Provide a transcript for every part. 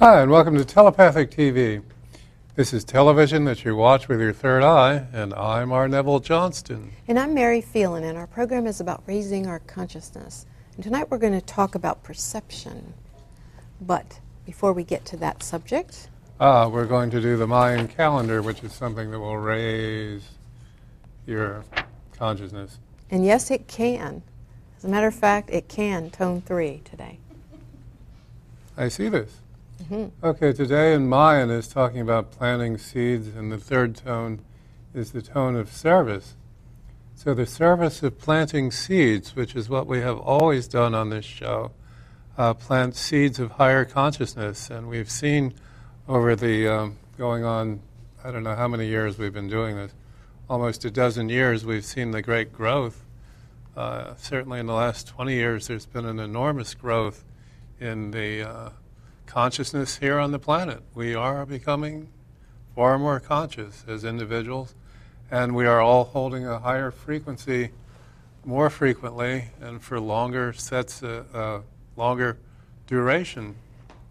Hi, and welcome to Telepathic TV. This is television that you watch with your third eye, and I'm R. Neville Johnston. And I'm Mary Phelan, and our program is about raising our consciousness. And tonight we're going to talk about perception. But before we get to that subject, Ah, we're going to do the Mayan calendar, which is something that will raise your consciousness. and yes, it can. As a matter of fact, it can tone three today. I see this. Mm-hmm. Okay, today in Mayan is talking about planting seeds, and the third tone is the tone of service. So, the service of planting seeds, which is what we have always done on this show, uh, plant seeds of higher consciousness. And we've seen over the um, going on, I don't know how many years we've been doing this, almost a dozen years, we've seen the great growth. Uh, certainly in the last 20 years, there's been an enormous growth in the uh, consciousness here on the planet. We are becoming far more conscious as individuals, and we are all holding a higher frequency more frequently and for longer sets, uh, uh, longer duration.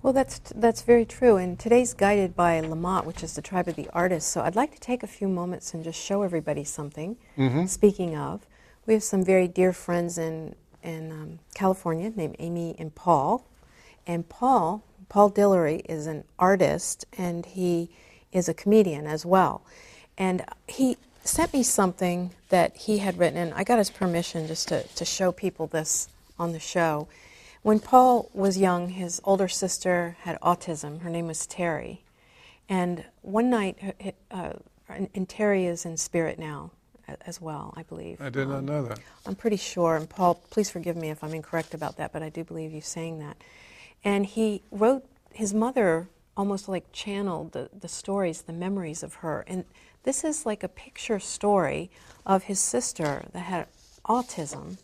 Well, that's, that's very true. And today's guided by Lamat, which is the tribe of the artists. So I'd like to take a few moments and just show everybody something. Mm-hmm. Speaking of, we have some very dear friends in, in um, California named Amy and Paul. And Paul, Paul Dillery, is an artist and he is a comedian as well. And he sent me something that he had written, and I got his permission just to, to show people this on the show. When Paul was young, his older sister had autism. Her name was Terry. And one night, uh, and, Terry is in spirit now as well, I believe. I did not Um, know that. I'm pretty sure, and Paul, please forgive me if I'm incorrect about that, but I do believe you saying that. And he wrote, his mother almost like channeled the, the stories, the memories of her. And this is like a picture story of his sister that had autism.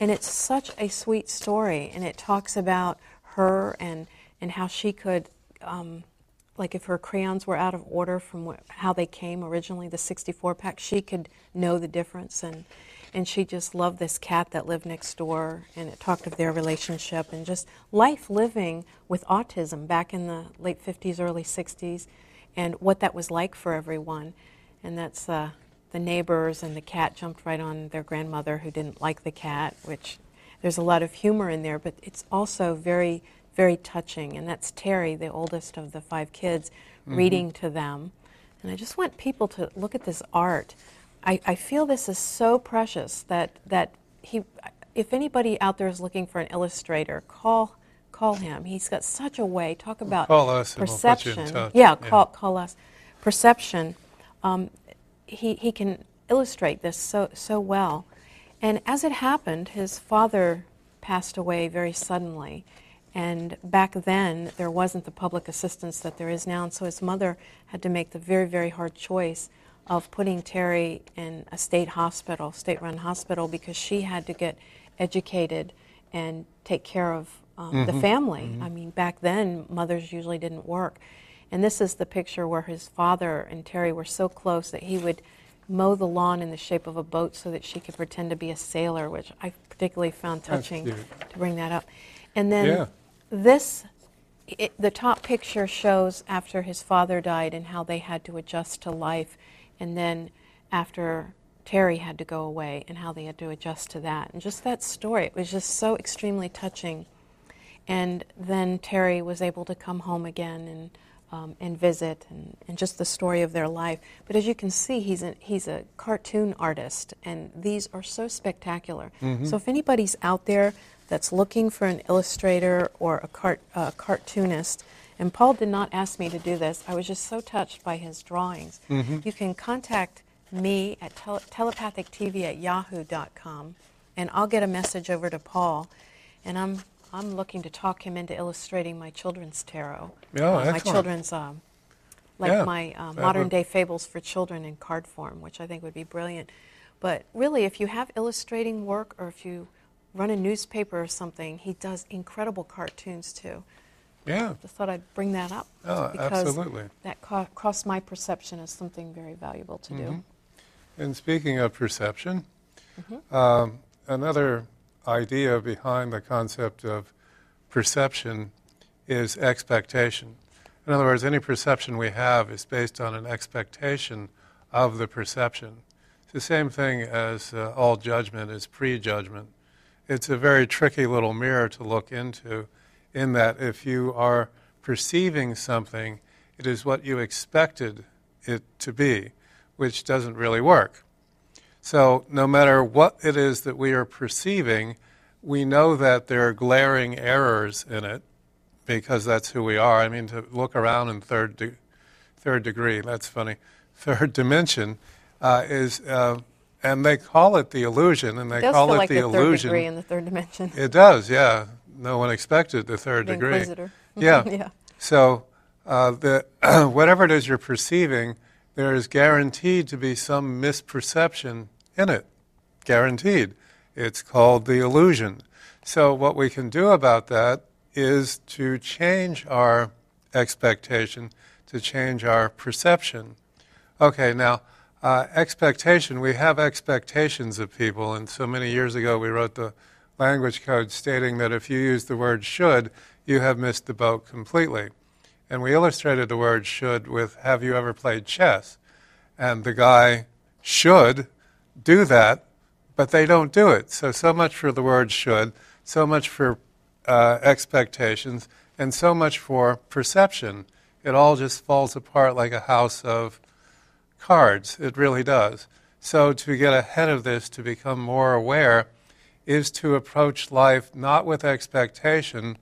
And it's such a sweet story. And it talks about her and, and how she could, um, like if her crayons were out of order from wh- how they came originally, the 64 pack, she could know the difference. And, and she just loved this cat that lived next door. And it talked of their relationship and just life living with autism back in the late 50s, early 60s, and what that was like for everyone. And that's uh, the neighbors and the cat jumped right on their grandmother who didn't like the cat, which there's a lot of humor in there, but it's also very, very touching. And that's Terry, the oldest of the five kids, reading to them. And I just want people to look at this art. I, I feel this is so precious that, that he, if anybody out there is looking for an illustrator, call, call him. He's got such a way. Talk about Call us and we'll put you in perception. touch. Yeah, Yeah. call, call us. Perception. Um, he, he can illustrate this so, so well. And as it happened, his father passed away very suddenly. And back then, there wasn't the public assistance that there is now. And so his mother had to make the very, very hard choice of putting Terry in a state hospital, state run hospital, because she had to get educated and take care of um, the family. I mean, back then, mothers usually didn't work. And this is the picture where his father and Terry were so close that he would mow the lawn in the shape of a boat so that she could pretend to be a sailor, which I particularly found touching to bring that up. And then Yeah. this, it, the top picture shows after his father died and how they had to adjust to life, and then after Terry had to go away and how they had to adjust to that. And just that story, it was just so extremely touching. And then Terry was able to come home again and, um, and visit, and, and just the story of their life. But as you can see, he's a, he's a cartoon artist, and these are so spectacular. So if anybody's out there that's looking for an illustrator or a cart, uh, cartoonist, and Paul did not ask me to do this, I was just so touched by his drawings. You can contact me at tele- telepathictv at yahoo.com, and I'll get a message over to Paul. And I'm, I'm looking to talk him into illustrating my children's tarot. Yeah, Uh, my children's, um, like Yeah, my uh, modern would- day fables for children in card form, which I think would be brilliant. But really, if you have illustrating work or if you run a newspaper or something, he does incredible cartoons too. Yeah. Just thought I'd bring that up. Oh, because absolutely. That co- crossed my perception as something very valuable to Mm-hmm. do. And speaking of perception, Mm-hmm. um, another idea behind the concept of perception is expectation. In other words, any perception we have is based on an expectation of the perception. It's the same thing as uh, all judgment is prejudgment. It's a very tricky little mirror to look into, in that if you are perceiving something, it is what you expected it to be, which doesn't really work. So, no matter what it is that we are perceiving, we know that there are glaring errors in it because that's who we are. I mean, to look around in third, de- third degree, that's funny, third dimension uh, is, uh, and they call it the illusion, and they call feel it like the, the illusion. third degree in the third dimension. It does, yeah. No one expected the third The degree. Inquisitor. Yeah. yeah. So, uh, the, whatever it is you're perceiving, there is guaranteed to be some misperception in it. Guaranteed. It's called the illusion. So, what we can do about that is to change our expectation, to change our perception. Okay, now, uh, expectation, we have expectations of people, and so many years ago we wrote the language code stating that if you use the word should, you have missed the boat completely. And we illustrated the word should with Have you ever played chess? And the guy should do that, but they don't do it. So, so much for the word should, so much for uh, expectations, and so much for perception. It all just falls apart like a house of cards. It really does. So, to get ahead of this, to become more aware, is to approach life not with expectation,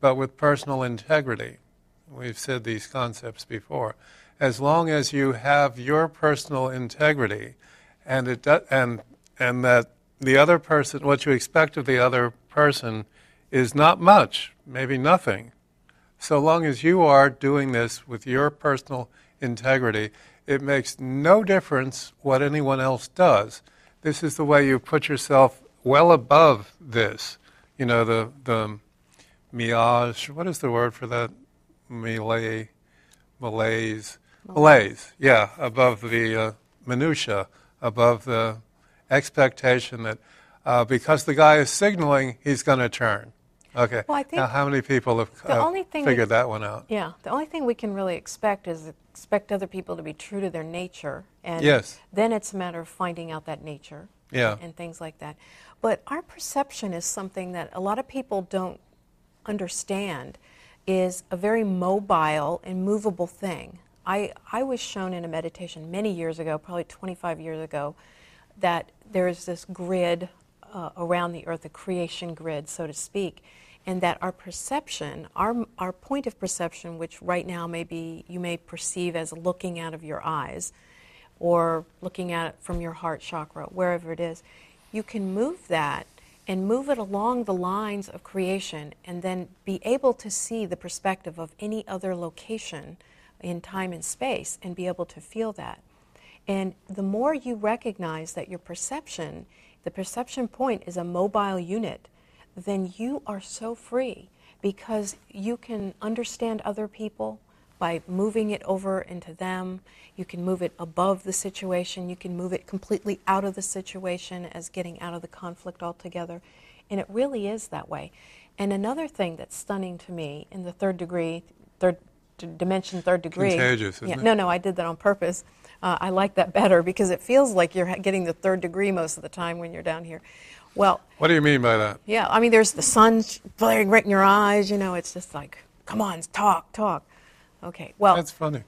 but with personal integrity. We've said these concepts before. As long as you have your personal integrity, and it do, and and that the other person, what you expect of the other person, is not much, maybe nothing. So long as you are doing this with your personal integrity, it makes no difference what anyone else does. This is the way you put yourself well above this. You know, the, the miage, what is the word for that? Malay, malaise, malaise, yeah, above the uh, minutia, above the expectation that uh, because the guy is signaling, he's going to turn. Okay. Well, I think now, how many people have, the have only thing we- figured that one out? Yeah, the only thing we can really expect is expect other people to be true to their nature, and Yes. then it's a matter of finding out that nature, Yeah. and things like that. But our perception is something that a lot of people don't understand is a very mobile and movable thing. I, I was shown in a meditation many years ago, probably 25 years ago, that there is this grid uh, around the earth, a creation grid, so to speak, and that our perception, our, our point of perception, which right now maybe you may perceive as looking out of your eyes or looking at it from your heart chakra, wherever it is, you can move that and move it along the lines of creation and then be able to see the perspective of any other location in time and space and be able to feel that. And the more you recognize that your perception, the perception point is a mobile unit, then you are so free because you can understand other people by moving it over into them. You can move it above the situation. You can move it completely out of the situation as getting out of the conflict altogether. And it really is that way. And another thing that's stunning to me in the third degree, third dimension, third degree. Contagious, isn't yeah, it? No, no, I did that on purpose. Uh, I like that better because it feels like you're getting the third degree most of the time when you're down here. Well, What do you mean by that? yeah, I mean, there's the sun blaring right in your eyes. You know, it's just like, come on, talk, talk. Okay, well, That's funny.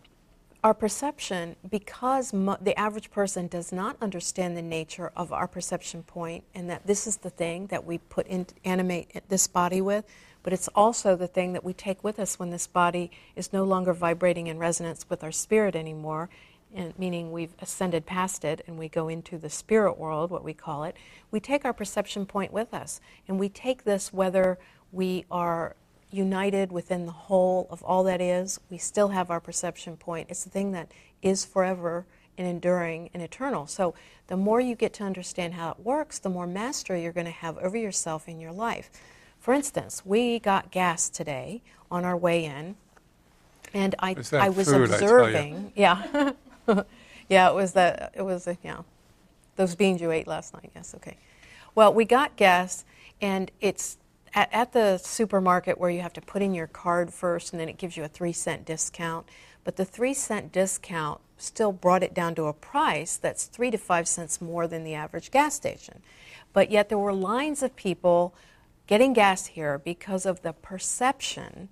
our perception, because mo- the average person does not understand the nature of our perception point, and that this is the thing that we put in, animate this body with, but it's also the thing that we take with us when this body is no longer vibrating in resonance with our spirit anymore, and meaning we've ascended past it and we go into the spirit world, what we call it. We take our perception point with us, and we take this whether we are united within the whole of all that is, we still have our perception point. It's the thing that is forever and enduring and eternal. So the more you get to understand how it works, the more mastery you're going to have over yourself in your life. For instance, we got gas today on our way in, and I, I was food, I observing. Yeah, yeah, it was that. It was the, yeah, those beans you ate last night. Yes, okay. Well, we got gas, and it's at, at the supermarket where you have to put in your card first and then it gives you a three cent discount. But the three cent discount still brought it down to a price that's three to five cents more than the average gas station. But yet there were lines of people getting gas here because of the perception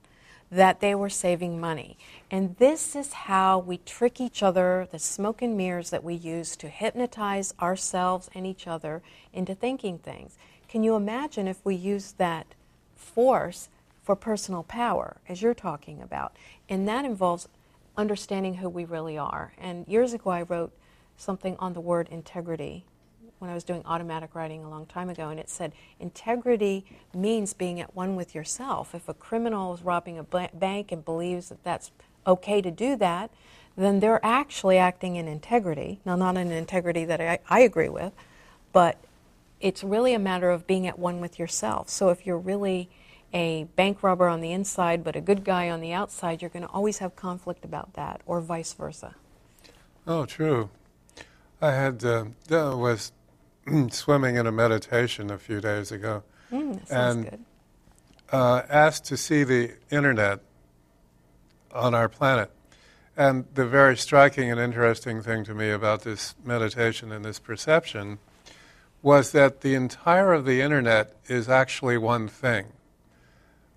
that they were saving money. And this is how we trick each other, the smoke and mirrors that we use to hypnotize ourselves and each other into thinking things. Can you imagine if we use that force for personal power, as you're talking about? And that involves understanding who we really are. And years ago, I wrote something on the word integrity when I was doing automatic writing a long time ago, and it said integrity means being at one with yourself. If a criminal is robbing a bank and believes that that's okay to do that, then they're actually acting in integrity. Now, not an integrity that I, I agree with, but it's really a matter of being at one with yourself. So if you're really a bank robber on the inside but a good guy on the outside, you're going to always have conflict about that, or vice versa. Oh, true. I had uh, was swimming in a meditation a few days ago, mm, and uh, asked to see the internet on our planet. And the very striking and interesting thing to me about this meditation and this perception was that the entire of the internet is actually one thing.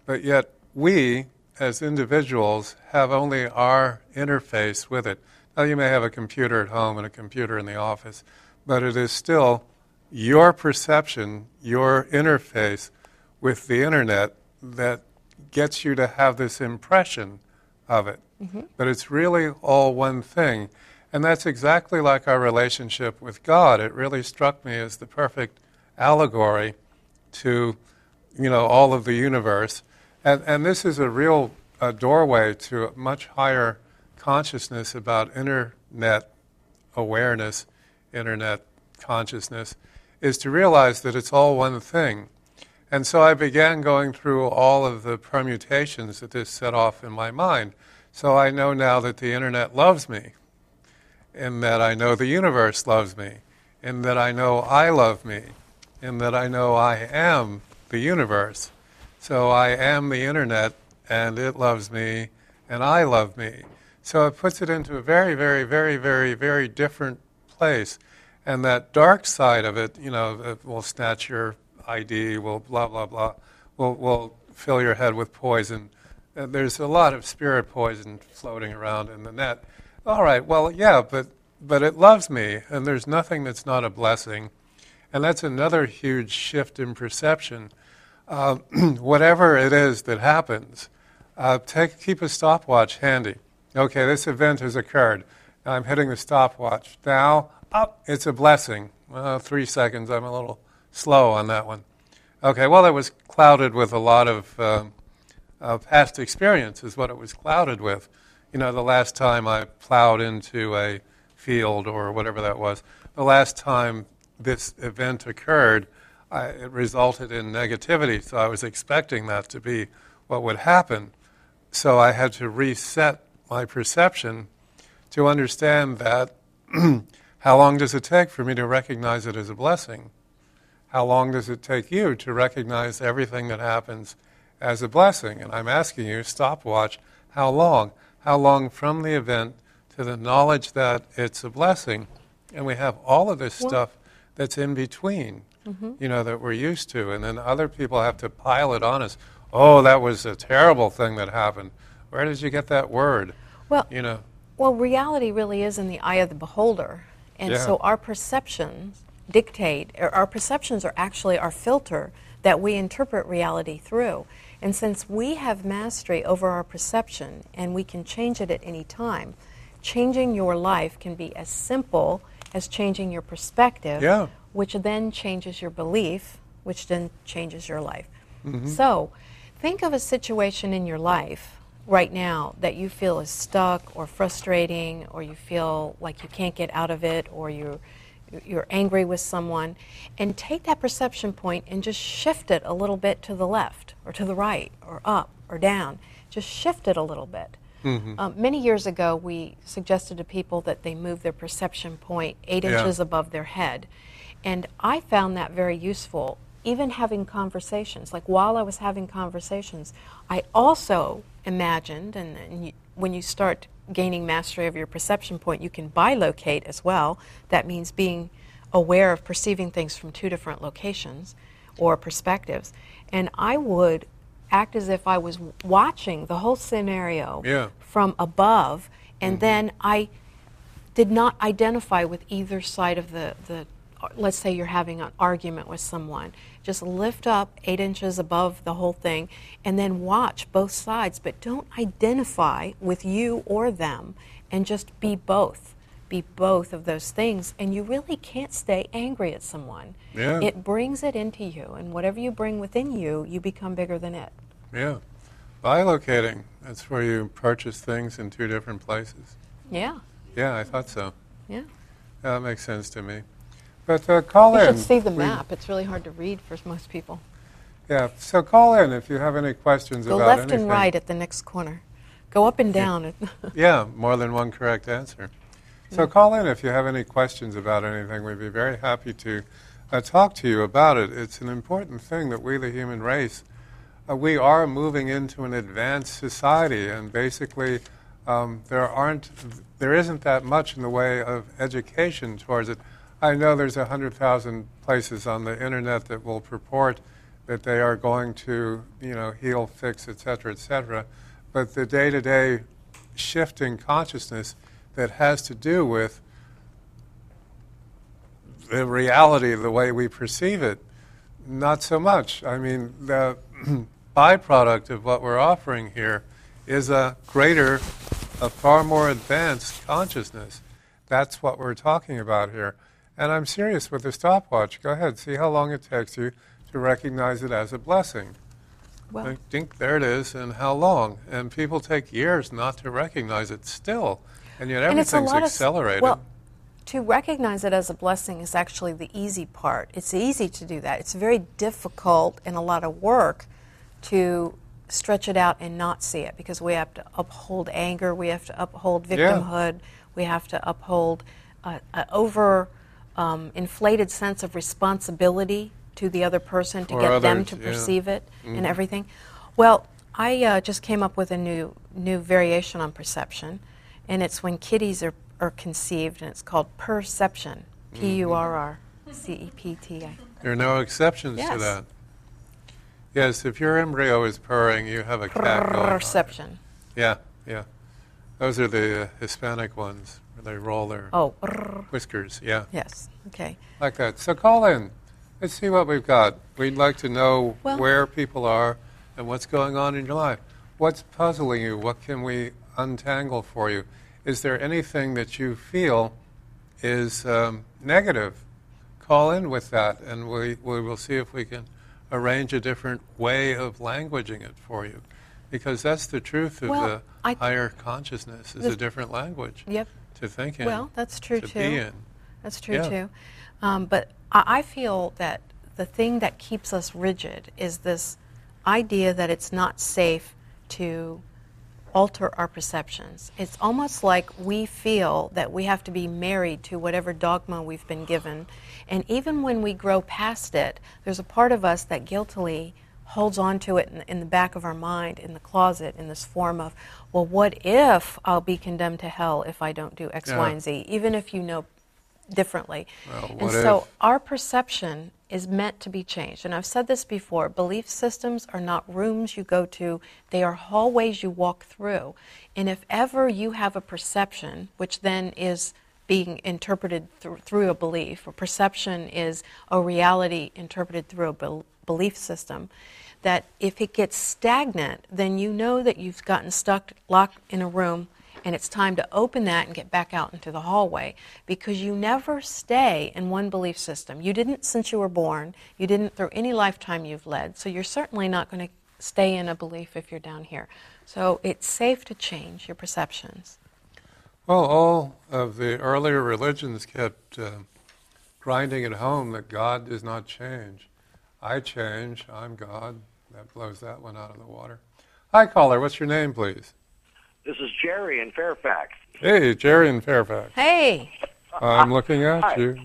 But yet, we, as individuals, have only our interface with it. Now, you may have a computer at home and a computer in the office, but it is still your perception, your interface with the internet that gets you to have this impression of it. Mm-hmm. But it's really all one thing. And that's exactly like our relationship with God. It really struck me as the perfect allegory to, you know, all of the universe. And, and this is a real a doorway to a much higher consciousness about internet awareness, internet consciousness is to realize that it's all one thing. And so I began going through all of the permutations that this set off in my mind. So I know now that the internet loves me, and that I know the universe loves me, in that I know I love me, in that I know I am the universe. So I am the internet, and it loves me, and I love me. So it puts it into a very, very, very, very, very different place. And that dark side of it, you know, it will snatch your ID, will blah, blah, blah, will, will fill your head with poison. And there's a lot of spirit poison floating around in the net. All right, well, yeah, but, but it loves me, and there's nothing that's not a blessing. And that's another huge shift in perception. Uh, whatever it is that happens, uh, take, keep a stopwatch handy. Okay, this event has occurred. I'm hitting the stopwatch. Now Oh, it's a blessing. Three seconds. I'm a little slow on that one. Okay, well, it was clouded with a lot of uh, uh, past experience, is what it was clouded with. You know, the last time I plowed into a field or whatever that was, the last time this event occurred, I, it resulted in negativity. So I was expecting that to be what would happen. So I had to reset my perception to understand that How long does it take for me to recognize it as a blessing? How long does it take you to recognize everything that happens as a blessing? And I'm asking you, stopwatch, how long? How long from the event to the knowledge that it's a blessing? And we have all of this well, stuff that's in between, mm-hmm. you know, that we're used to. And then other people have to pile it on us. Oh, that was a terrible thing that happened. Where did you get that word? Well, you know. Well, reality really is in the eye of the beholder. And yeah. so our perceptions dictate, our perceptions are actually our filter that we interpret reality through. And since we have mastery over our perception and we can change it at any time, changing your life can be as simple as changing your perspective, yeah. which then changes your belief, which then changes your life. Mm-hmm. So think of a situation in your life right now that you feel is stuck or frustrating or you feel like you can't get out of it or you you're angry with someone and take that perception point and just shift it a little bit to the left or to the right or up or down just shift it a little bit mm-hmm. um, many years ago we suggested to people that they move their perception point eight yeah. inches above their head and i found that very useful even having conversations, like while I was having conversations, I also imagined, and, and you, when you start gaining mastery of your perception point, you can bilocate as well. That means being aware of perceiving things from two different locations or perspectives. And I would act as if I was watching the whole scenario Yeah. from above, and mm-hmm. then I did not identify with either side of the, the let's say you're having an argument with someone just lift up eight inches above the whole thing and then watch both sides but don't identify with you or them and just be both be both of those things and you really can't stay angry at someone Yeah. it brings it into you and whatever you bring within you you become bigger than it Yeah. Bilocating. That's where you purchase things in two different places. yeah Yeah, I thought so. yeah Yeah, that makes sense to me. But uh, call you in. should see the We- map it's really hard to read for most people Yeah, so call in if you have any questions go about left and right at the next corner go up and down Yeah, more than one correct answer. So call in if you have any questions about anything. We'd be very happy to uh, talk to you about it. It's an important thing that we, the human race, uh, we are moving into an advanced society, and basically, um, there aren't, there isn't that much in the way of education towards it. I know there's a hundred thousand places on the internet that will purport that they are going to, you know, heal, fix, et cetera, et cetera. But the day-to-day shifting consciousness that has to do with the reality, of the way we perceive it, not so much. I mean, the byproduct of what we're offering here is a greater, a far more advanced consciousness. That's what we're talking about here. And I'm serious with the stopwatch. Go ahead, see how long it takes you to recognize it as a blessing. well I think there it is, and how long? And people take years not to recognize it still, and yet And it's a everything's of accelerated. well, to recognize it as a blessing is actually the easy part. It's easy to do that. It's very difficult and a lot of work to stretch it out and not see it because we have to uphold anger, we have to uphold Yeah. victimhood, we have to uphold uh, an over um, inflated sense of responsibility to the other person to Or get them others, to yeah. perceive it and everything. Well, I uh, just came up with a new new variation on perception, and it's when kitties are, are conceived, and it's called perception. P U R R C E P T I. there are no exceptions to that. Yes, if your embryo is purring, you have a cat. Perception. Yeah, yeah. Those are the uh, Hispanic ones where they roll their Oh, brrr. whiskers. Yeah, yes. Okay. like that. So call in. Let's see what we've got. We'd like to know Well- where people are and what's going on in your life. What's puzzling you? What can we untangle for you? Is there anything that you feel is um, negative? Call in with that, and we, we will see if we can arrange a different way of languaging it for you. Because that's the truth of Well, the I- higher consciousness is The- a different language Yep. to think in. Well, that's true to too. be in. That's true Yeah. too. Um, but I, I feel that the thing that keeps us rigid is this idea that it's not safe to alter our perceptions. It's almost like we feel that we have to be married to whatever dogma we've been given. And even when we grow past it, there's a part of us that guiltily holds on to it in, in the back of our mind, in the closet, in this form of, well, what if I'll be condemned to hell if I don't do X, Y, Yeah. and Z, even if you know differently. Well, and so if? our perception is meant to be changed. And I've said this before belief systems are not rooms you go to, they are hallways you walk through. And if ever you have a perception, which then is being interpreted thr- through a belief, or perception is a reality interpreted through a bel- belief system, that if it gets stagnant, then you know that you've gotten stuck, locked in a room and it's time to open that and get back out into the hallway because you never stay in one belief system. You didn't since you were born, you didn't through any lifetime you've led, so you're certainly not going to stay in a belief if you're down here. So it's safe to change your perceptions. Well, all of the earlier religions kept uh, grinding at home that God does not change. I change, I'm God. That blows that one out of the water. Hi, caller. What's your name, please? This is Jerry in Fairfax. Hey, Jerry in Fairfax. Hey, I'm looking at Hi. you.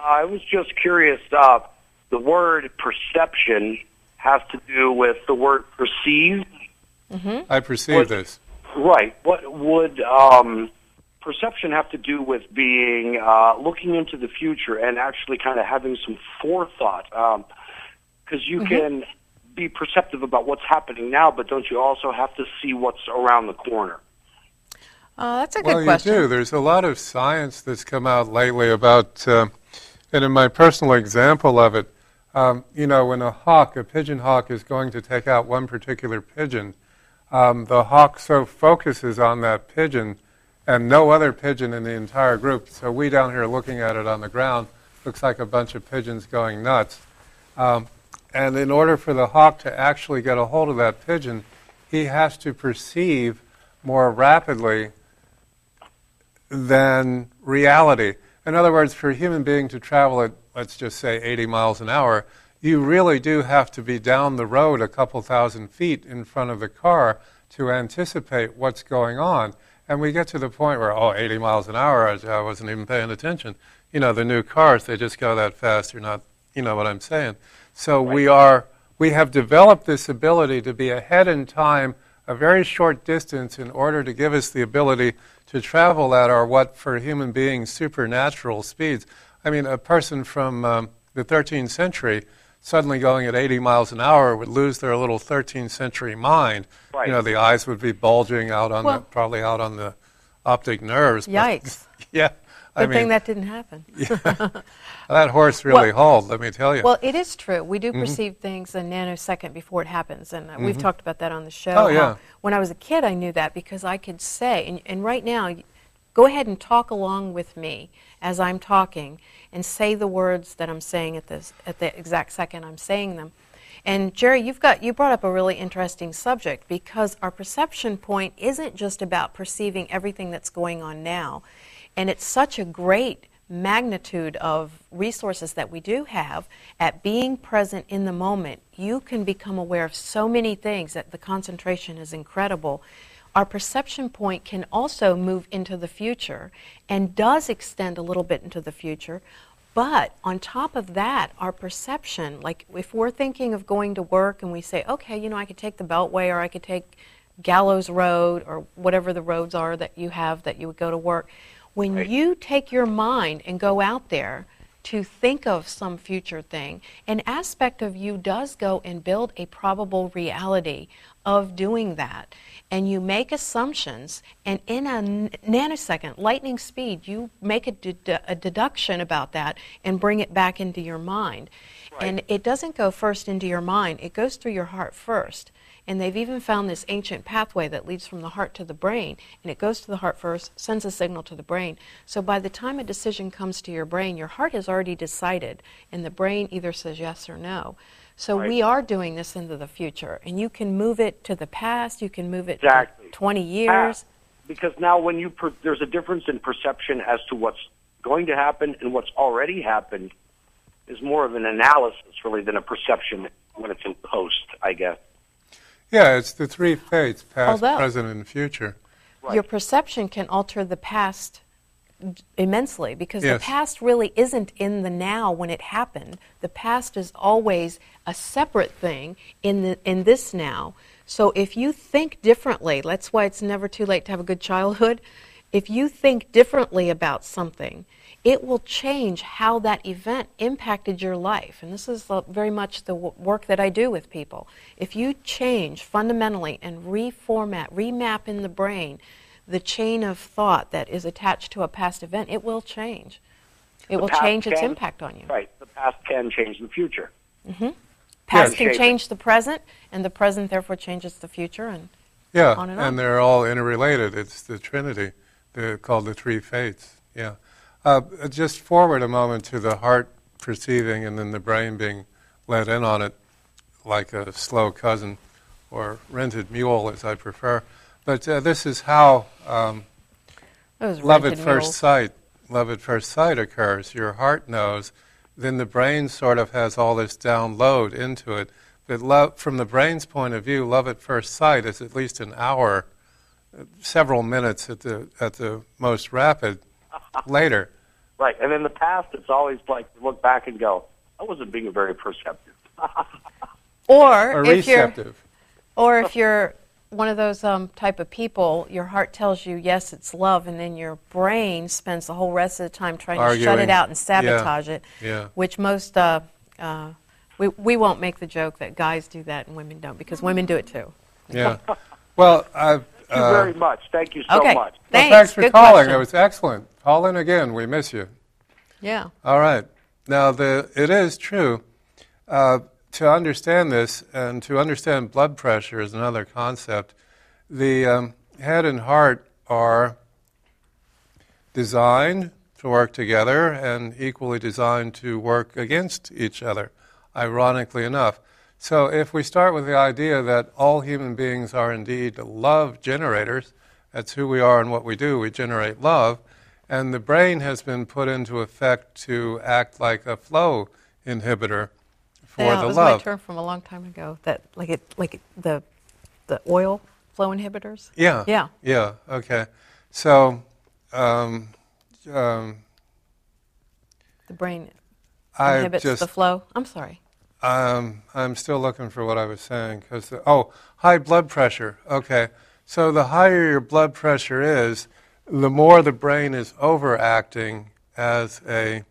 I was just curious. Uh, the word perception has to do with the word perceive. I perceive What- this. Right. What would um, perception have to do with being uh, looking into the future and actually kind of having some forethought? Because you can be perceptive about what's happening now, but don't you also have to see what's around the corner? Uh, that's a good Well, question. you do. There's a lot of science that's come out lately about, uh, and in my personal example of it, um, you know, when a hawk, a pigeon hawk, is going to take out one particular pigeon, um, the hawk so focuses on that pigeon and no other pigeon in the entire group. So we down here looking at it on the ground looks like a bunch of pigeons going nuts. Um, and in order for the hawk to actually get a hold of that pigeon, he has to perceive more rapidly than reality. In other words, for a human being to travel at, let's just say, 80 miles an hour, you really do have to be down the road a couple thousand feet in front of the car to anticipate what's going on. And we get to the point where, oh, 80 miles an hour, I wasn't even paying attention. You know, the new cars, they just go that fast. You're not, you know what I'm saying. So we are, we have developed this ability to be ahead in time a very short distance in order to give us the ability to travel at our what for human beings supernatural speeds. I mean, a person from um, the 13th century suddenly going at 80 miles an hour would lose their little 13th century mind. Right. You know, the eyes would be bulging out on Well- the, probably out on the optic nerves. but- Yikes. yeah. Good I mean, thing that didn't happen. that horse really Well- hauled, let me tell you. Well, it is true. We Mm-hmm. do perceive things a nanosecond before it happens, and uh, we've talked about that on the show. Oh, yeah. when I was a kid, I knew that because I could say, and, and right now, go ahead and talk along with me as I'm talking, and say the words that I'm saying at this at the exact second I'm saying them. And Jerry, you've got you brought up a really interesting subject because our perception point isn't just about perceiving everything that's going on now, and it's such a great magnitude of resources that we do have at being present in the moment, you can become aware of so many things that the concentration is incredible. Our perception point can also move into the future and does extend a little bit into the future. But on top of that, our perception, like if we're thinking of going to work and we say, okay, you know, I could take the Beltway or I could take Gallows Road or whatever the roads are that you have that you would go to work. When Right. you take your mind and go out there to think of some future thing, an aspect of you does go and build a probable reality of doing that. And you make assumptions, and in a nanosecond, lightning speed, you make a, a deduction about that and bring it back into your mind. And it doesn't go first into your mind, it goes through your heart first. And they've even found this ancient pathway that leads from the heart to the brain, and it goes to the heart first, sends a signal to the brain. So by the time a decision comes to your brain, your heart has already decided, and the brain either says yes or no. So Right. we are doing this into the future, and you can move it to the past, you can move it Exactly. to 20 Ah, years. because now when you per- there's a difference in perception as to what's going to happen and what's already happened is more of an analysis really than a perception when it's in post, I guess. Yeah, it's the three fates past, Although- present, and future. Right. Your perception can alter the past immensely because Yes. the past really isn't in the now when it happened. The past is always a separate thing in the in this now. So if you think differently, that's why it's never too late to have a good childhood. If you think differently about something, it will change how that event impacted your life. And this is uh, very much the work that I do with people. If you change fundamentally and reformat, remap in the brain the chain of thought that is attached to a past event, it will change. It The will past change its impact on you. Right. The past can change the future. Mm-hmm. Past Yeah. can Shape it. change the present, and the present therefore changes the future. And Yeah, On and on. they're all interrelated. It's the Trinity. They're called the three fates. Yeah. Uh, just forward a moment to the heart perceiving and then the brain being let in on it like a slow cousin or rented mule, as I prefer. But uh, this is how um, love at first mules. sight. Love at first sight occurs. Your heart knows. Then the brain sort of has all this download into it. But love, from the brain's point of view, love at first sight is at least an hour, uh, several minutes at the at the most rapid. later, Right. And in the past, it's always like look back and go, I wasn't being very perceptive. Or, Or if you're receptive. or if you're one of those um, type of people, your heart tells you yes, it's love, and then your brain spends the whole rest of the time trying to shut it out and Yeah. sabotage it. Yeah. Which most uh, uh, we we won't make the joke that guys do that and women don't because women do it too. Yeah. Well, I've. Thank you uh, very much. Thank you so okay, much. well, thanks. thanks for Good calling. question. It was excellent. Call in again. We miss you. yeah. All right. Now, the, it is true. Uh, to understand this and to understand blood pressure is another concept. The um, head and heart are designed to work together and equally designed to work against each other, ironically enough. So, if we start with the idea that all human beings are indeed love generators, that's who we are and what we do, we generate love, and the brain has been put into effect to act like a flow inhibitor for yeah, the it was my term from a long time ago. That like it like it, the the oil flow inhibitors. Yeah. Yeah. Yeah. Okay. So, um, um, The brain inhibits just the flow. I'm sorry. Um, I'm still looking for what I was saying because oh, high blood pressure. Okay, so the higher your blood pressure is, the more the brain is overacting as a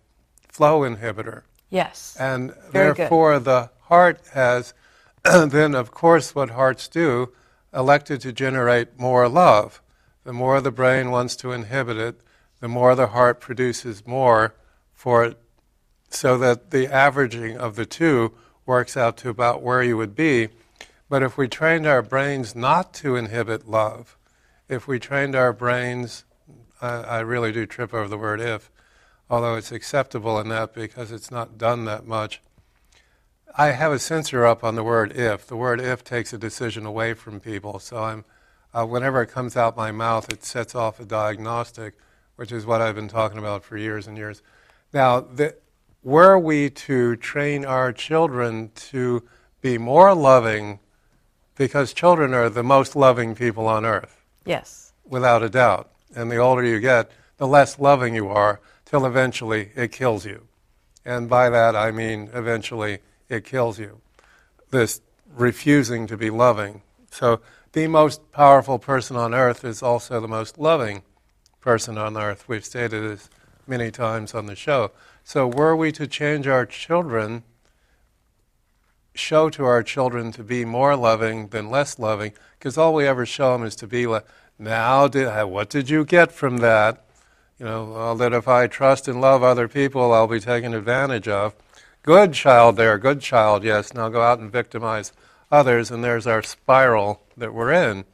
flow inhibitor, Yes. and Very good. therefore the heart has then, of course, what hearts do, elected to generate more love. The more the brain wants to inhibit it, the more the heart produces more for it so that the averaging of the two works out to about where you would be. But if we trained our brains not to inhibit love, if we trained our brains, I, I really do trip over the word if, although it's acceptable in that because it's not done that much. I have a censor up on the word if. The word if takes a decision away from people, so I'm, uh, whenever it comes out my mouth, it sets off a diagnostic, which is what I've been talking about for years and years. Now, the, were we to train our children to be more loving, because children are the most loving people on earth, yes. without a doubt. And the older you get, the less loving you are, till eventually it kills you. And by that I mean eventually it kills you. This refusing to be loving. So the most powerful person on earth is also the most loving person on earth. We've stated this many times on the show. So were we to change our children, show to our children to be more loving than less loving, because all we ever show them is to be like, now, did, what did you get from that? You know, well, that if I trust and love other people, I'll be taken advantage of. Good child there, good child, yes. Now go out and victimize others, and there's our spiral that we're in.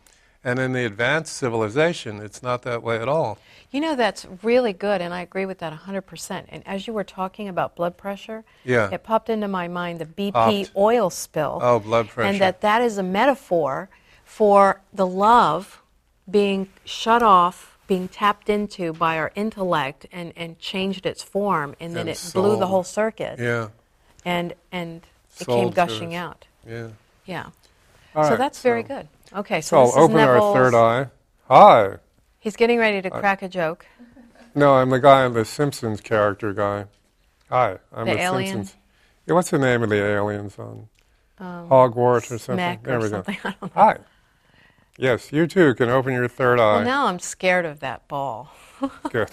And in the advanced civilization, it's not that way at all. You know, that's really good, and I agree with that 100%. And as you were talking about blood pressure, Yeah. it popped into my mind the BP Popped. oil spill. Oh, blood pressure. And that that is a metaphor for the love being shut off, being tapped into by our intellect and, and changed its form, and then And it blew the whole circuit. Yeah, And, and it Soul came gushing us. out. yeah. Yeah. So that's very so- good. Okay, So so this I'll is open our third eye. Hi. He's getting ready to crack a joke. No, I'm the guy, the Simpsons character guy. Hi, I'm The the, alien? Simpsons. Yeah, what's the name of the aliens on um, Hogwarts or something? Smack there or we something. go. I don't know. Hi. Yes, you too can open your third eye. Well, now I'm scared of that ball. Good.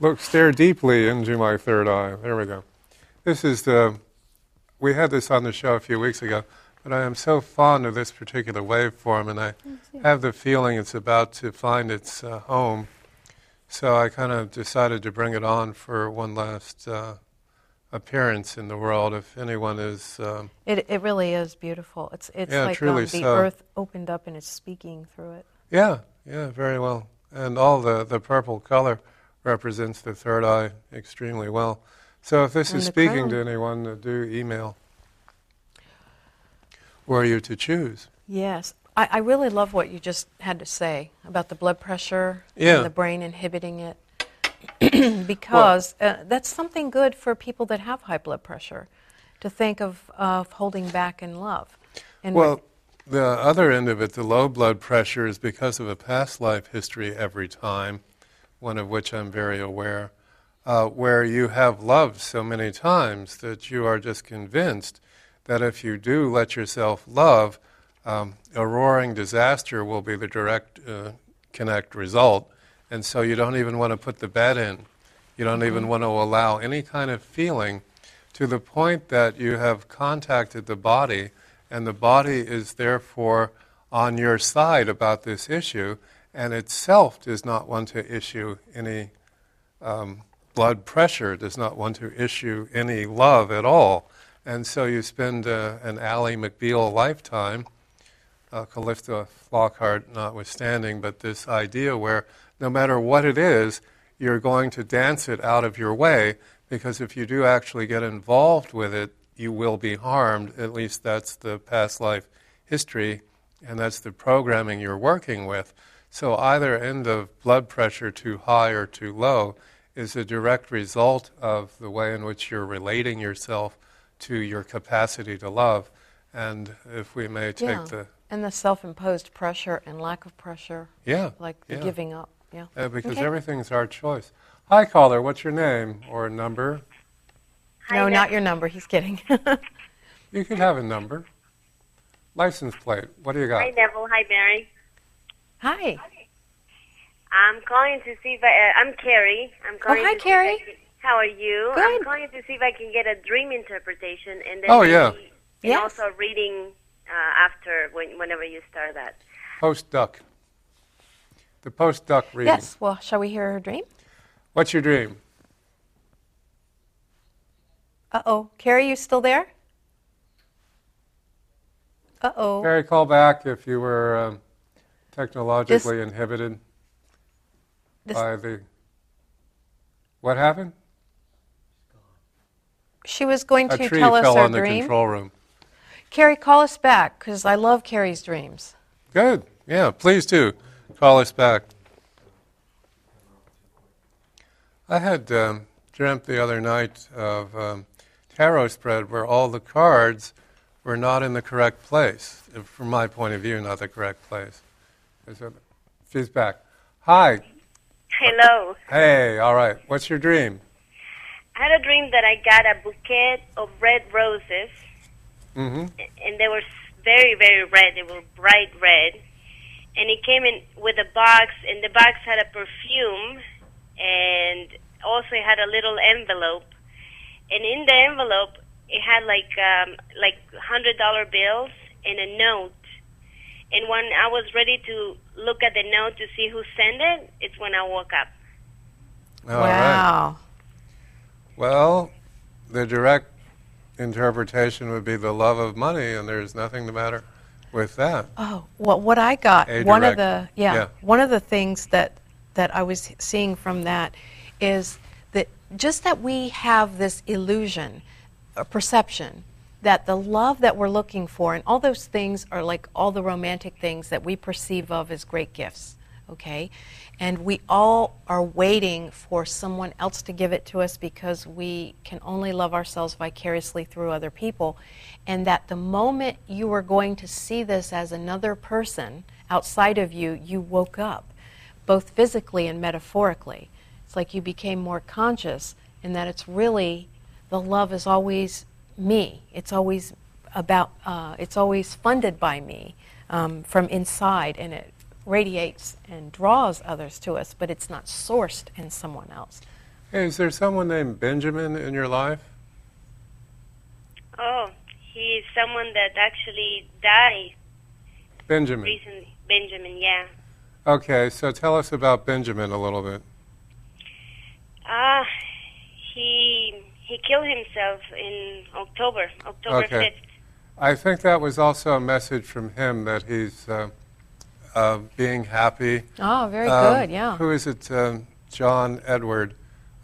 Look, stare deeply into my third eye. There we go. This is the. We had this on the show a few weeks ago, but I am so fond of this particular waveform, and I have the feeling it's about to find its uh, home. So I kind of decided to bring it on for one last uh, appearance in the world. If anyone is, um, It, it really is beautiful. It's, it's Yeah, like um, the so. earth opened up and is speaking through it. yeah, yeah, very well. And all the, the purple color represents the third eye extremely well. So if this And is speaking crown. to anyone, uh, do email. Were you to choose? Yes. I, I really love what you just had to say about the blood pressure Yeah. and the brain inhibiting it. because uh, that's something good for people that have high blood pressure to think of, of holding back in love. And Well, the other end of it, the low blood pressure, is because of a past life history every time, one of which I'm very aware. uh, where you have loved so many times that you are just convinced that if you do let yourself love, um, a roaring disaster will be the direct uh, connect result. And so you don't even want to put the bed in. You don't even Mm-hmm. want to allow any kind of feeling to the point that you have contacted the body, and the body is therefore on your side about this issue, and itself does not want to issue any um, blood pressure, does not want to issue any love at all. And so you spend uh, an Ally McBeal lifetime, uh, Calista Flockhart notwithstanding, but this idea where no matter what it is, you're going to dance it out of your way because if you do actually get involved with it, you will be harmed. At least that's the past life history, and that's the programming you're working with. So either end of blood pressure too high or too low is a direct result of the way in which you're relating yourself to your capacity to love. And if we may take yeah. the and the self-imposed pressure and lack of pressure, yeah, like the yeah. giving up. Yeah. Uh, because Okay. everything's our choice. Hi, caller. What's your name or number? Hi, no, Beth. not your number. He's kidding. You could have a number. License plate. What do you got? Hi, Neville. Hi, Mary. Hi. I'm calling to see if I, uh, I'm Carrie. I'm calling. Oh, hi, to see Carrie. can- how are you? Good. I'm calling to see if I can get a dream interpretation and then Oh, yeah. maybe- and Yes. also reading uh, after when, whenever you start that. Post duck. The post duck reading. Yes. Well, shall we hear her dream? What's your dream? Uh oh. Carrie, you still there? Uh oh. Carrie, call back if you were um, technologically inhibited This- by the. What happened? She was going to tell us her on the dream. control room. Carrie, call us back because I love Carrie's dreams. Good. Yeah, please do. Call us back. I had um, dreamt the other night of um, tarot spread where all the cards were not in the correct place. uh, From my point of view, not the correct place. She's back. Hi. Hello. Hey, all right. What's your dream? I had a dream that I got a bouquet of red roses, Mm-hmm. and they were very, very red. They were bright red. And it came in with a box, and the box had a perfume, and also it had a little envelope. And in the envelope, it had like um, like hundred dollar bills and a note. And when I was ready to look at the note to see who sent it, it's when I woke up. All right. wow. Well, the direct interpretation would be the love of money, and there's nothing the matter with that. Oh, well, what I got, A one of the yeah, yeah. one of the things that that I was seeing from that is that just that we have this illusion, or perception that the love that we're looking for and all those things are like all the romantic things that we perceive of as great gifts, okay? And we all are waiting for someone else to give it to us because we can only love ourselves vicariously through other people. And that the moment you are going to see this as another person outside of you, you woke up, both physically and metaphorically. It's like you became more conscious in that it's really, the love is always me. It's always about, uh, it's always funded by me um, from inside, and it radiates and draws others to us, but it's not sourced in someone else. Hey, is there someone named Benjamin in your life? Oh, he is someone that actually died Benjamin. recently. Benjamin, yeah. Okay, so tell us about Benjamin a little bit. Ah, he he killed himself in October, October Okay. 5th. I think that was also a message from him that he's uh, uh, being happy. Oh, very Um, good, yeah. Who is it? Um, John Edward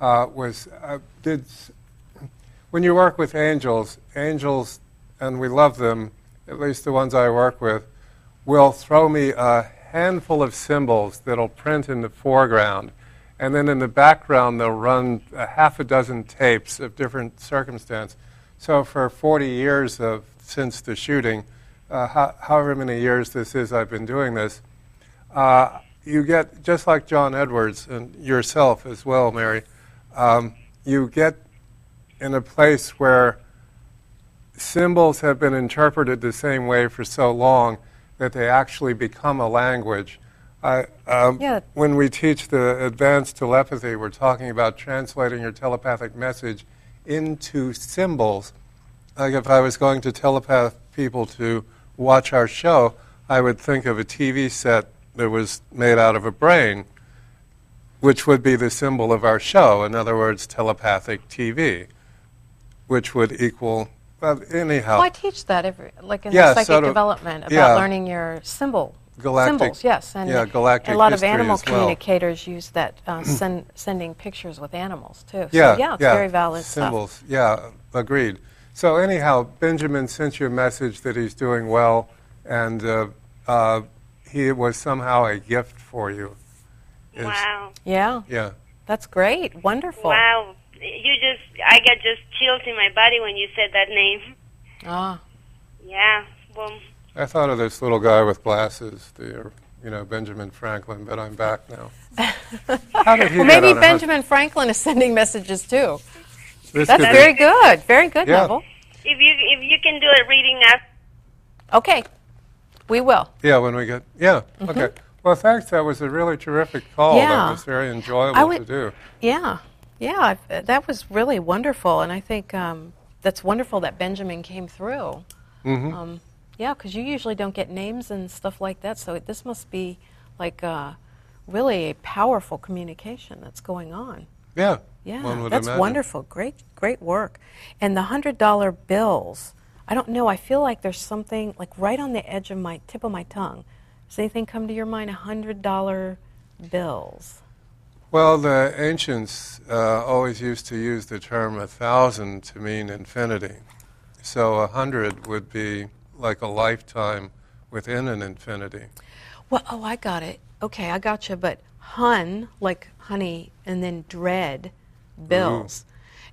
uh, was uh, did. When you work with angels, angels, and we love them, at least the ones I work with, will throw me a handful of symbols that'll print in the foreground, and then in the background they'll run a half a dozen tapes of different circumstance. So for 40 years of since the shooting, uh, ho- however many years this is, I've been doing this uh, you get just like John Edwards and yourself as well, Mary. Um, you get in a place where symbols have been interpreted the same way for so long that they actually become a language. I, um, Yeah. When we teach the advanced telepathy, we're talking about translating your telepathic message into symbols. Like if I was going to telepath people to watch our show, I would think of a TV set that was made out of a brain, which would be the symbol of our show. In other words, telepathic TV, which would equal. Well, anyhow, Well, I teach that every, like in Yeah, psychic sort of- development about yeah. learning your symbol Galactic- symbols. Yes, and yeah, galactic a lot of animal well. communicators use that uh, send, sending pictures with animals too. Yeah, so, yeah, it's very valid stuff. Symbols, yeah, agreed. So anyhow, Benjamin sent you a message that he's doing well, and uh, uh, he was somehow a gift for you. Is- Wow. Yeah, Yeah. that's great. Wonderful. Wow. You just, I got just chills in my body when you said that name. Ah, Yeah. Well, I thought of this little guy with glasses, the, you know, Benjamin Franklin, but I'm back now. How did he well, maybe on a Benjamin Franklin is sending messages too. Hun- This That's could be- very good. Very good, Yeah. Neville. if you if you can do a reading after. Okay, we will. Yeah, when we get, yeah, okay. Well, thanks. That was a really terrific call. Mm-hmm. Yeah. That was very enjoyable I would- to do. Yeah, yeah, that was really wonderful, and I think um, that's wonderful that Benjamin came through. hmm Um, yeah, because you usually don't get names and stuff like that, so this must be like uh, really a powerful communication that's going on. yeah. Yeah, that's imagine. wonderful. Great, great work. And the hundred dollar bills. I don't know. I feel like there's something like right on the edge of my tip of my tongue. Does anything come to your mind? A hundred dollar bills. Well, the ancients uh, always used to use the term a thousand to mean infinity. So a hundred would be like a lifetime within an infinity. Well, oh, I got it. Okay, I got you. But hun, like honey, and then dread, bills.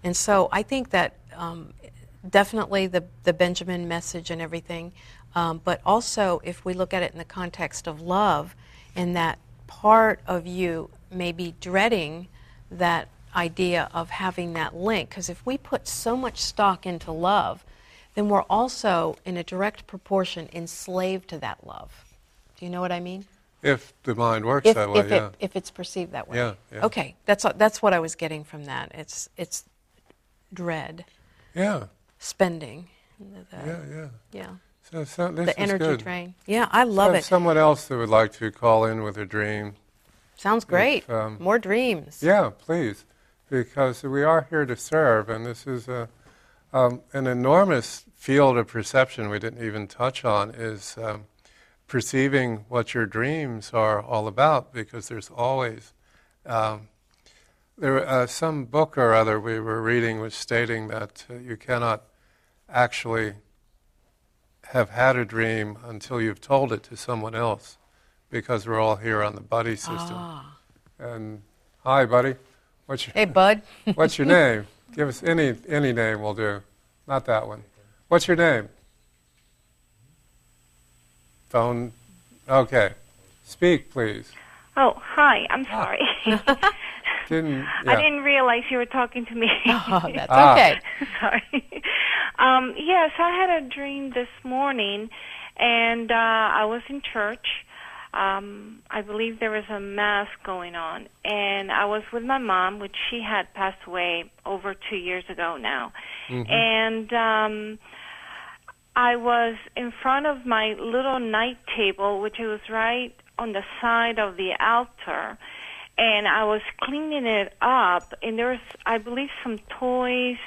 And so I think that um, definitely the, the Benjamin message and everything, um, but also if we look at it in the context of love, and that part of you may be dreading that idea of having that link. Because if we put so much stock into love, then we're also, in a direct proportion, enslaved to that love. Do you know what I mean? If the mind works If, that way, if, yeah. it, if it's perceived that way. Yeah, yeah. Okay, that's, that's what I was getting from that. It's, it's dread, yeah, spending, the, yeah, yeah. yeah, So, so this the energy good. drain. Yeah, I love So it. Someone else that would like to call in with a dream, Sounds great. um, More dreams. Yeah, please, because we are here to serve, and this is a, um, an enormous field of perception we didn't even touch on is um, perceiving what your dreams are all about, because there's always um, there uh, some book or other we were reading was stating that uh, you cannot actually have had a dream until you've told it to someone else, because we're all here on the buddy system. Ah. And hi, buddy. What's your Hey, bud. What's your name? Give us any any name will do. Not that one. What's your name? Phone. Okay. Speak, please. Oh, hi. I'm sorry. Didn't. I didn't realize you were talking to me. oh, that's Ah. okay. sorry. Um, yes, I had a dream this morning, and uh, I was in church. Um, I believe there was a mass going on, and I was with my mom, which she had passed away over two years ago now, and. Um, I was in front of my little night table, which was right on the side of the altar, and I was cleaning it up. And there was, I believe, some toys,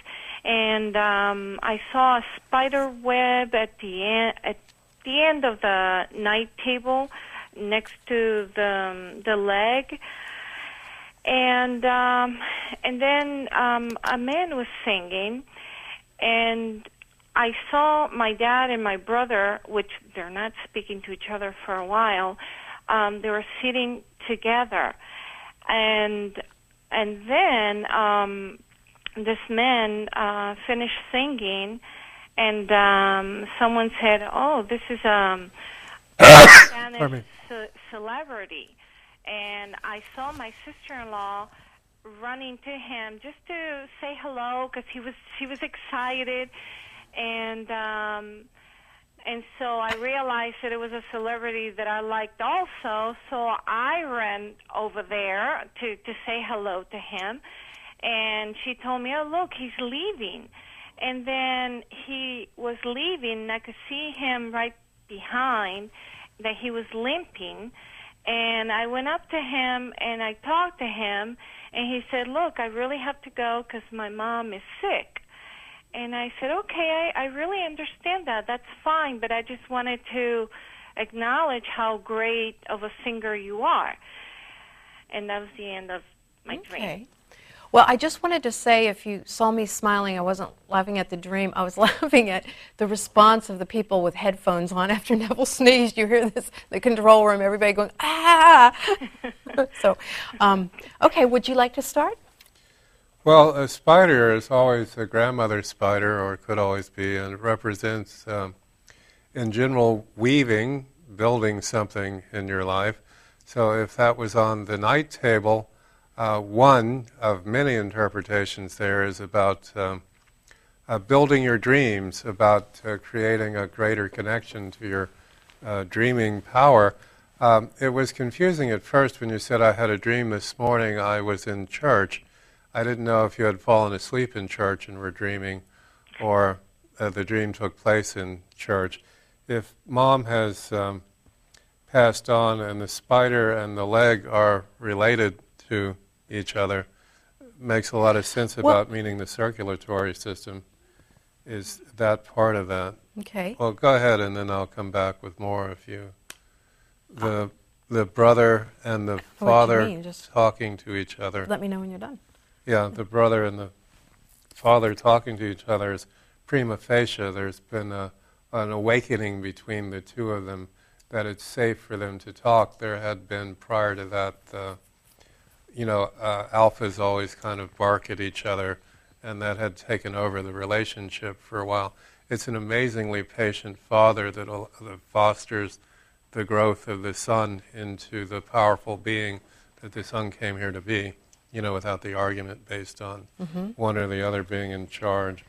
and um, I saw a spider web at the end at the end of the night table, next to the um, the leg. And um, and then um, a man was singing, and I saw my dad and my brother, which they're not speaking to each other for a while. Um, they were sitting together, and and then um, this man uh, finished singing, and um, someone said, "Oh, this is um, a Spanish ce- celebrity," and I saw my sister-in-law running to him just to say hello because he was he was excited, and um, and so I realized that it was a celebrity that I liked also. So I ran over there to to say hello to him, and she told me, "Oh, look, he's leaving." And then he was leaving, and I could see him right behind that he was limping. And I went up to him and I talked to him, and he said, "Look, I really have to go because my mom is sick." And I said, "Okay, I, I really understand that. That's fine, but I just wanted to acknowledge how great of a singer you are." And that was the end of my dream. Okay. Well, I just wanted to say if you saw me smiling, I wasn't laughing at the dream. I was laughing at the response of the people with headphones on after Neville sneezed. You hear this, the control room, everybody going, ah! so, um, okay, would you like to start? Well, a spider is always a grandmother spider, or could always be, and it represents, um, in general, weaving, building something in your life. So if that was on the night table, uh, one of many interpretations there is about um, uh, building your dreams, about uh, creating a greater connection to your uh, dreaming power. Um, it was confusing at first when you said, I had a dream this morning, I was in church. I didn't know if you had fallen asleep in church and were dreaming, or uh, the dream took place in church. If mom has um, passed on and the spider and the leg are related to each other, makes a lot of sense Well- about meaning the circulatory system is that part of that. Okay. Well, go ahead, and then I'll come back with more if you. The the brother and the What do you father talking to each other. Let me know when you're done. Yeah, the brother and the father talking to each other is prima facie. There's been a, an awakening between the two of them that it's safe for them to talk. There had been prior to that, uh, you know, uh, alphas always kind of bark at each other, and that had taken over the relationship for a while. It's an amazingly patient father that, that fosters the growth of the son into the powerful being that the son came here to be, you know, without the argument based on one or the other being in charge.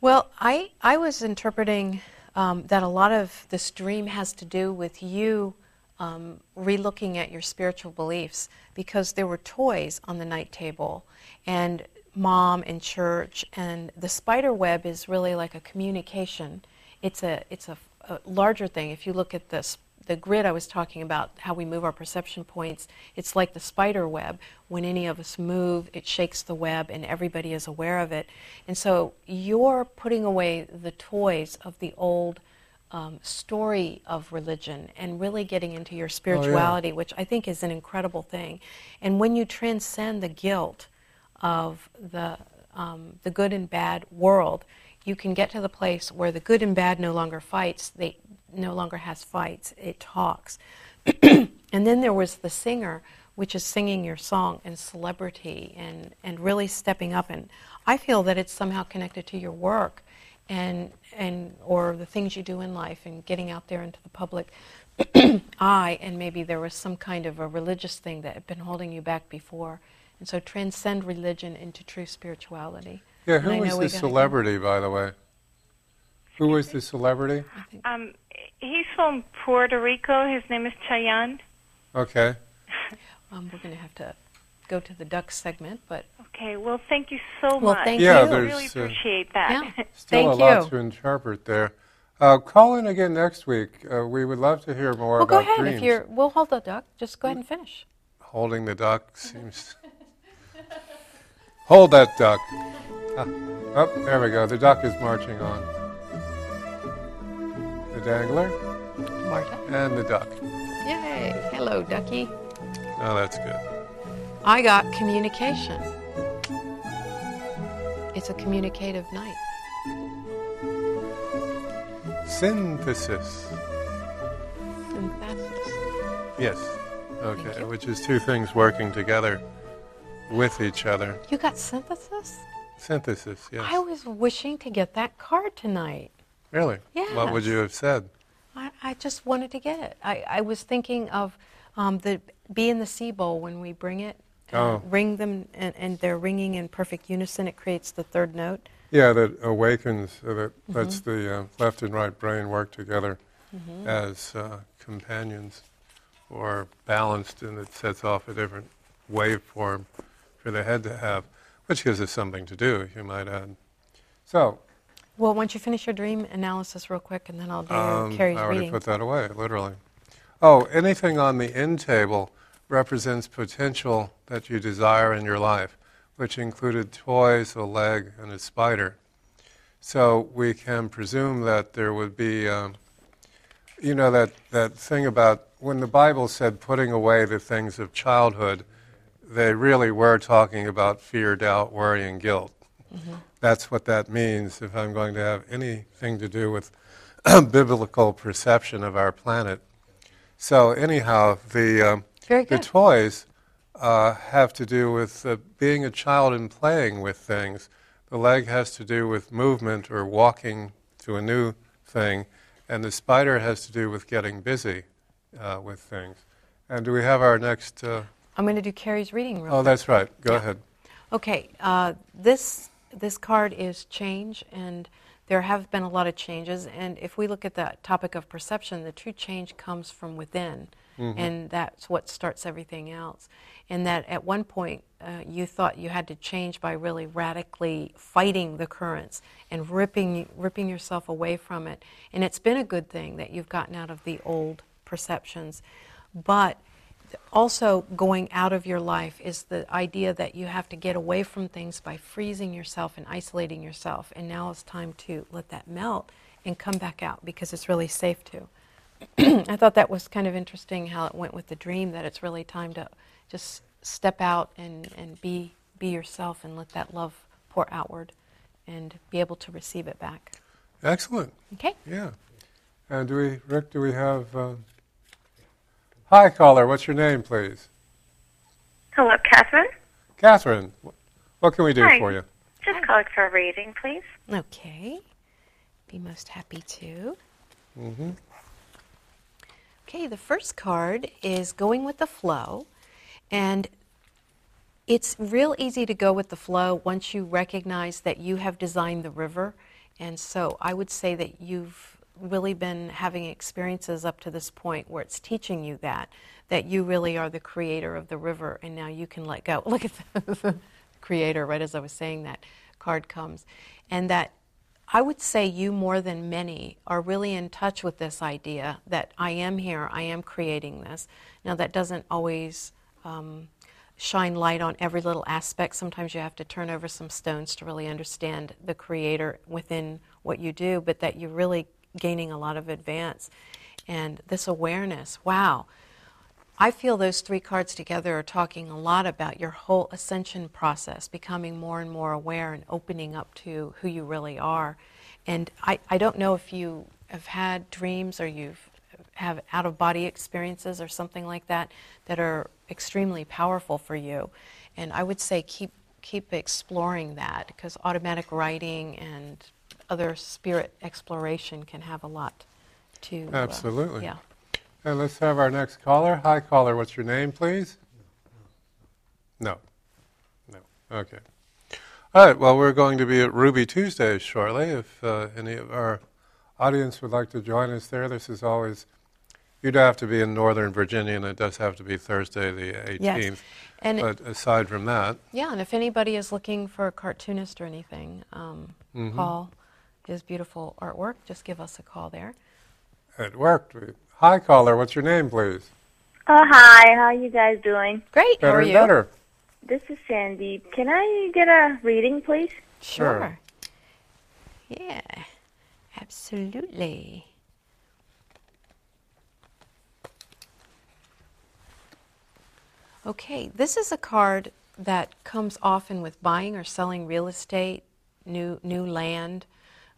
Well, I, I was interpreting um, that a lot of this dream has to do with you um, relooking at your spiritual beliefs because there were toys on the night table and mom and church and the spider web is really like a communication. It's a it's a, a larger thing. If you look at this the grid I was talking about, how we move our perception points, it's like the spider web. When any of us move, it shakes the web and everybody is aware of it. And so you're putting away the toys of the old um, story of religion and really getting into your spirituality, which I think is an incredible thing. And when you transcend the guilt of the, um, the good and bad world, you can get to the place where the good and bad no longer fights. They no longer has fights. It talks. and then there was the singer, which is singing your song and celebrity and, and really stepping up. And I feel that it's somehow connected to your work and, and or the things you do in life and getting out there into the public eye. And maybe there was some kind of a religious thing that had been holding you back before. And so transcend religion into true spirituality. Yeah, who was the we gotta go. celebrity, by the way? Who was the celebrity? Um, he's from Puerto Rico. His name is Chayanne. Okay. Um, we're going to have to go to the duck segment, but Okay. Well, thank you so Well, much. thank Yeah, you. there's, really uh, appreciate that. yeah. Still Thank a lot you. to interpret there. Uh, call in again next week. Uh, we would love to hear more well, go about ahead. dreams. If you're, we'll hold the duck. Just go ahead and finish. Holding the duck seems. Hold that duck. Ah, oh, there we go. The duck is marching on. Dangler Marta. and the duck. Yay! Hello, ducky. Oh, that's good. I got communication. It's a communicative night. Synthesis. Synthesis. Yes. Okay, which is two things working together with each other. You got synthesis? Synthesis, yes. I was wishing to get that card tonight. Really? Yeah. What would you have said? I, I just wanted to get it. I, I was thinking of um, the be in the sea bowl when we bring it uh, Oh. ring them and, and they're ringing in perfect unison, it creates the third note. Yeah, that awakens, uh, that lets Mm-hmm. the uh, left and right brain work together as uh, companions or balanced, and it sets off a different waveform for the head to have, which gives us something to do, you might add. So, Well, why don't you finish your dream analysis real quick and then I'll do um, Carrie's I already reading. put that away, literally. Oh, anything on the end table represents potential that you desire in your life, which included toys, a leg, and a spider. So we can presume that there would be, um, you know, that, that thing about when the Bible said putting away the things of childhood, they really were talking about fear, doubt, worry, and guilt. That's what that means if I'm going to have anything to do with biblical perception of our planet. So, anyhow, the, um, the toys uh, have to do with uh, being a child and playing with things. The leg has to do with movement or walking to a new thing, and the spider has to do with getting busy uh, with things. And do we have our next? Uh, I'm going to do Carrie's reading real oh, quick. that's right. Go Yeah. ahead. Okay, uh, this this card is change, and there have been a lot of changes. And if we look at the topic of perception, the true change comes from within, and that's what starts everything else. And that at one point uh, you thought you had to change by really radically fighting the currents and ripping ripping yourself away from it. And it's been a good thing that you've gotten out of the old perceptions, but also going out of your life is the idea that you have to get away from things by freezing yourself and isolating yourself. And now it's time to let that melt and come back out because it's really safe to. I thought that was kind of interesting how it went with the dream that it's really time to just step out and, and be, be yourself and let that love pour outward and be able to receive it back. Excellent. Okay? Yeah. And do we, Rick? Do we have? Uh... Hi, caller. What's your name, please? Hello, Catherine. Catherine. What can we do Hi. for you? Just calling for a reading, please. Okay. Be most happy to. Mm-hmm. Okay, the first card is going with the flow. And it's real easy to go with the flow once you recognize that you have designed the river. And so I would say that you've really been having experiences up to this point where it's teaching you that, that you really are the creator of the river and now you can let go. Look at the creator, right as I was saying that card comes. And that I would say you more than many are really in touch with this idea that I am here, I am creating this. Now, that doesn't always um, shine light on every little aspect. Sometimes you have to turn over some stones to really understand the creator within what you do, but that you're really gaining a lot of advance. And this awareness, wow. I feel those three cards together are talking a lot about your whole ascension process, becoming more and more aware and opening up to who you really are. And I, I don't know if you have had dreams or you've have out of body experiences or something like that that are extremely powerful for you. And I would say keep keep exploring that because automatic writing and other spirit exploration can have a lot to uh, Absolutely. yeah. And let's have our next caller. Hi, caller. What's your name, please? No. No. Okay. All right. Well, we're going to be at Ruby Tuesdays shortly. If uh, any of our audience would like to join us there, this is always. You'd have to be in Northern Virginia, and it does have to be Thursday the 18th. Yes. And But aside from that, Yeah, and if anybody is looking for a cartoonist or anything, um, Mm-hmm. Paul, his beautiful artwork, just give us a call there. it worked. Hi, caller. What's your name, please? Oh, hi. How are you guys doing? Great. Better How are you? better. This is Sandy. Can I get a reading, please? Sure. Yeah, absolutely. Okay, this is a card that comes often with buying or selling real estate, new new land,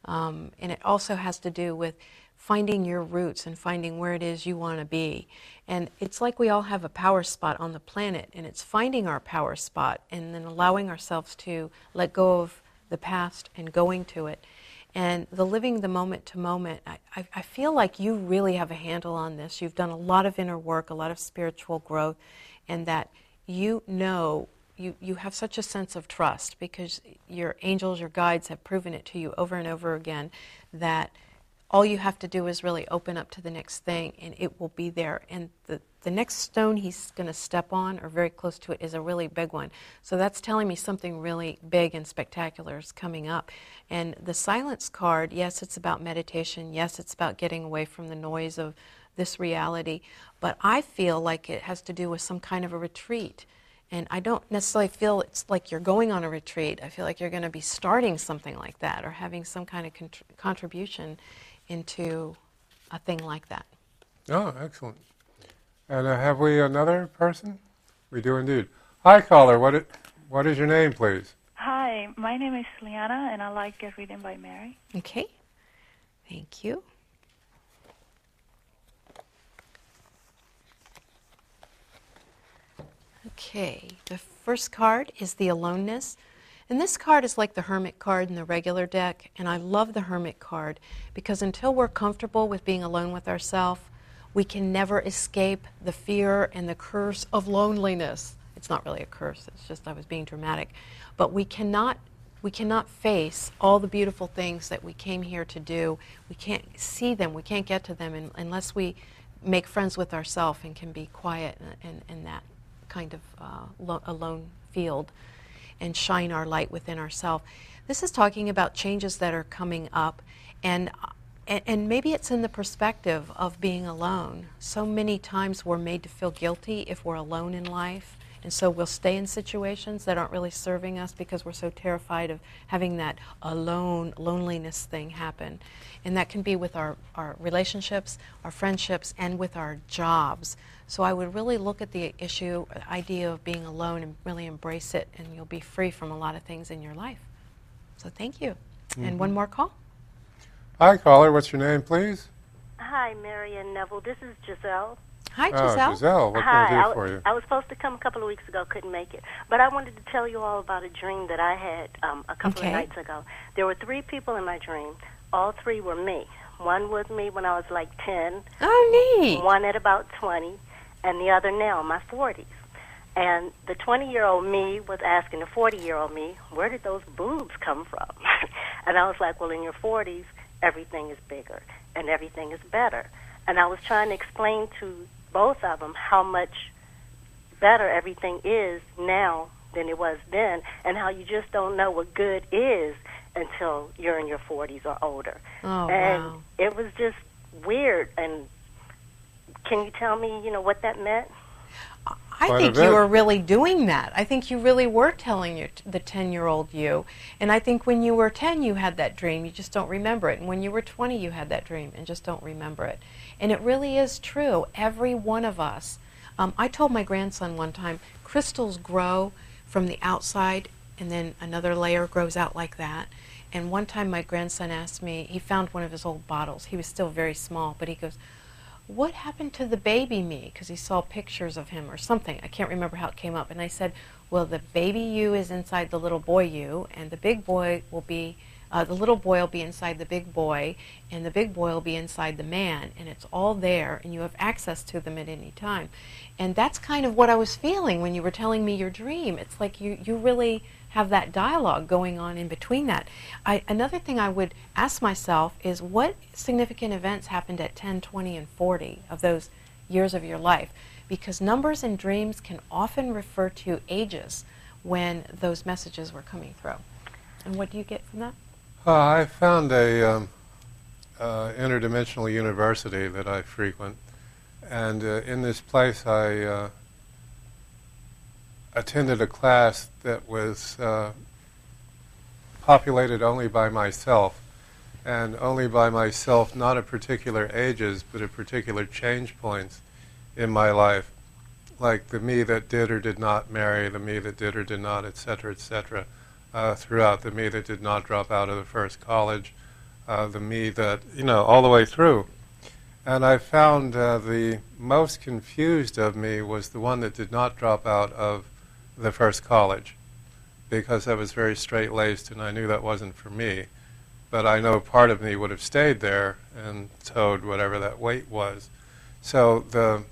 um, and it also has to do with finding your roots and finding where it is you want to be. And it's like we all have a power spot on the planet, and it's finding our power spot and then allowing ourselves to let go of the past and going to it. And the living the moment to moment, I, I, I feel like you really have a handle on this. You've done a lot of inner work, a lot of spiritual growth, and that you know, you, you have such a sense of trust because your angels, your guides have proven it to you over and over again that all you have to do is really open up to the next thing and it will be there. And the, the next stone he's going to step on or very close to it is a really big one. So that's telling me something really big and spectacular is coming up. And the silence card, yes, it's about meditation. Yes, it's about getting away from the noise of this reality. But I feel like it has to do with some kind of a retreat. And I don't necessarily feel it's like you're going on a retreat. I feel like you're going to be starting something like that or having some kind of contr- contribution into a thing like that. Oh, excellent. And uh, have we another person? We do indeed. Hi, caller. What, it, what is your name, please? Hi, my name is Liana, and I like Get Reading by Mary. Okay. Thank you. Okay, the first card is the aloneness. And this card is like the Hermit card in the regular deck, and I love the Hermit card because until we're comfortable with being alone with ourselves, we can never escape the fear and the curse of loneliness. It's not really a curse, it's just I was being dramatic. But we cannot we cannot face all the beautiful things that we came here to do. We can't see them, we can't get to them in, unless we make friends with ourselves and can be quiet in, in that kind of uh, lo- alone field and shine our light within ourselves. This is talking about changes that are coming up, and, and, and maybe it's in the perspective of being alone. So many times we're made to feel guilty if we're alone in life. And so we'll stay in situations that aren't really serving us because we're so terrified of having that alone, loneliness thing happen. And that can be with our, our relationships, our friendships, and with our jobs. So I would really look at the issue, idea of being alone, and really embrace it, and you'll be free from a lot of things in your life. So thank you. Mm-hmm. And one more call. Hi, caller. What's your name, please? Hi, Marion Neville. This is Giselle. Hi, Giselle. Oh, Giselle. What Hi, can I do I, for you? I was supposed to come a couple of weeks ago, couldn't make it. But I wanted to tell you all about a dream that I had um, a couple Okay. of nights ago. There were three people in my dream. All three were me. One was me when I was like 10, Oh, neat. one at about 20, and the other now in my 40s. And the 20 year old me was asking the 40 year old me, where did those boobs come from? and I was like, well, in your 40s, everything is bigger and everything is better. And I was trying to explain to both of them how much better everything is now than it was then, and how you just don't know what good is until you're in your 40s or older. Oh, and wow. it was just weird. And can you tell me, you know, what that meant? I Quite think you were really doing that. I think you really were telling your, the 10 year old you. And I think when you were 10, you had that dream, you just don't remember it. And when you were 20, you had that dream and just don't remember it. And it really is true. Every one of us. Um, I told my grandson one time crystals grow from the outside, and then another layer grows out like that. And one time, my grandson asked me, he found one of his old bottles. He was still very small, but he goes, what happened to the baby me? Because he saw pictures of him or something. I can't remember how it came up. And I said, well, the baby you is inside the little boy you, and the big boy will be, uh, the little boy will be inside the big boy, and the big boy will be inside the man. And it's all there, and you have access to them at any time. And that's kind of what I was feeling when you were telling me your dream. It's like you, you really have that dialogue going on in between that. I, another thing I would ask myself is what significant events happened at 10, 20, and 40 of those years of your life? Because numbers and dreams can often refer to ages when those messages were coming through. And what do you get from that? Uh, I found a um, uh, interdimensional university that I frequent, and uh, in this place I uh, attended a class that was uh, populated only by myself, and only by myself, not at particular ages, but at particular change points in my life, like the me that did or did not marry, the me that did or did not, etc., etc uh, throughout the me that did not drop out of the first college, uh, the me that, you know, all the way through. And I found uh, the most confused of me was the one that did not drop out of the first college because I was very straight laced and I knew that wasn't for me. But I know part of me would have stayed there and towed whatever that weight was. So the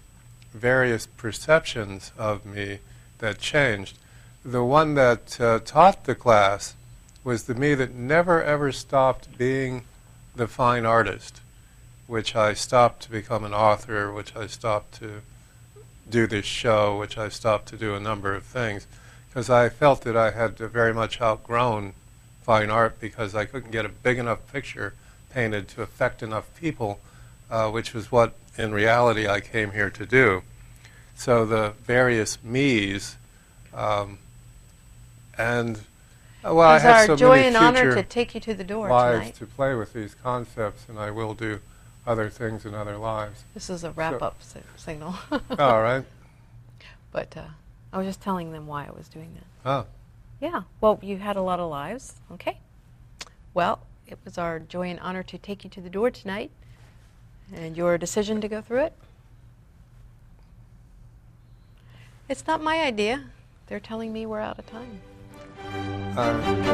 various perceptions of me that changed. The one that uh, taught the class was the me that never ever stopped being the fine artist, which I stopped to become an author, which I stopped to do this show, which I stopped to do a number of things, because I felt that I had very much outgrown fine art because I couldn't get a big enough picture painted to affect enough people, uh, which was what in reality I came here to do. So the various me's, um, and uh, well, I It's have our so joy many and honor to take you to the door lives tonight. to play with these concepts, and I will do other things in other lives. This is a wrap-up si- signal. All right. But uh, I was just telling them why I was doing that. Oh, Yeah. Well, you had a lot of lives. Okay. Well, it was our joy and honor to take you to the door tonight. And your decision to go through it? It's not my idea. They're telling me we're out of time. Uh,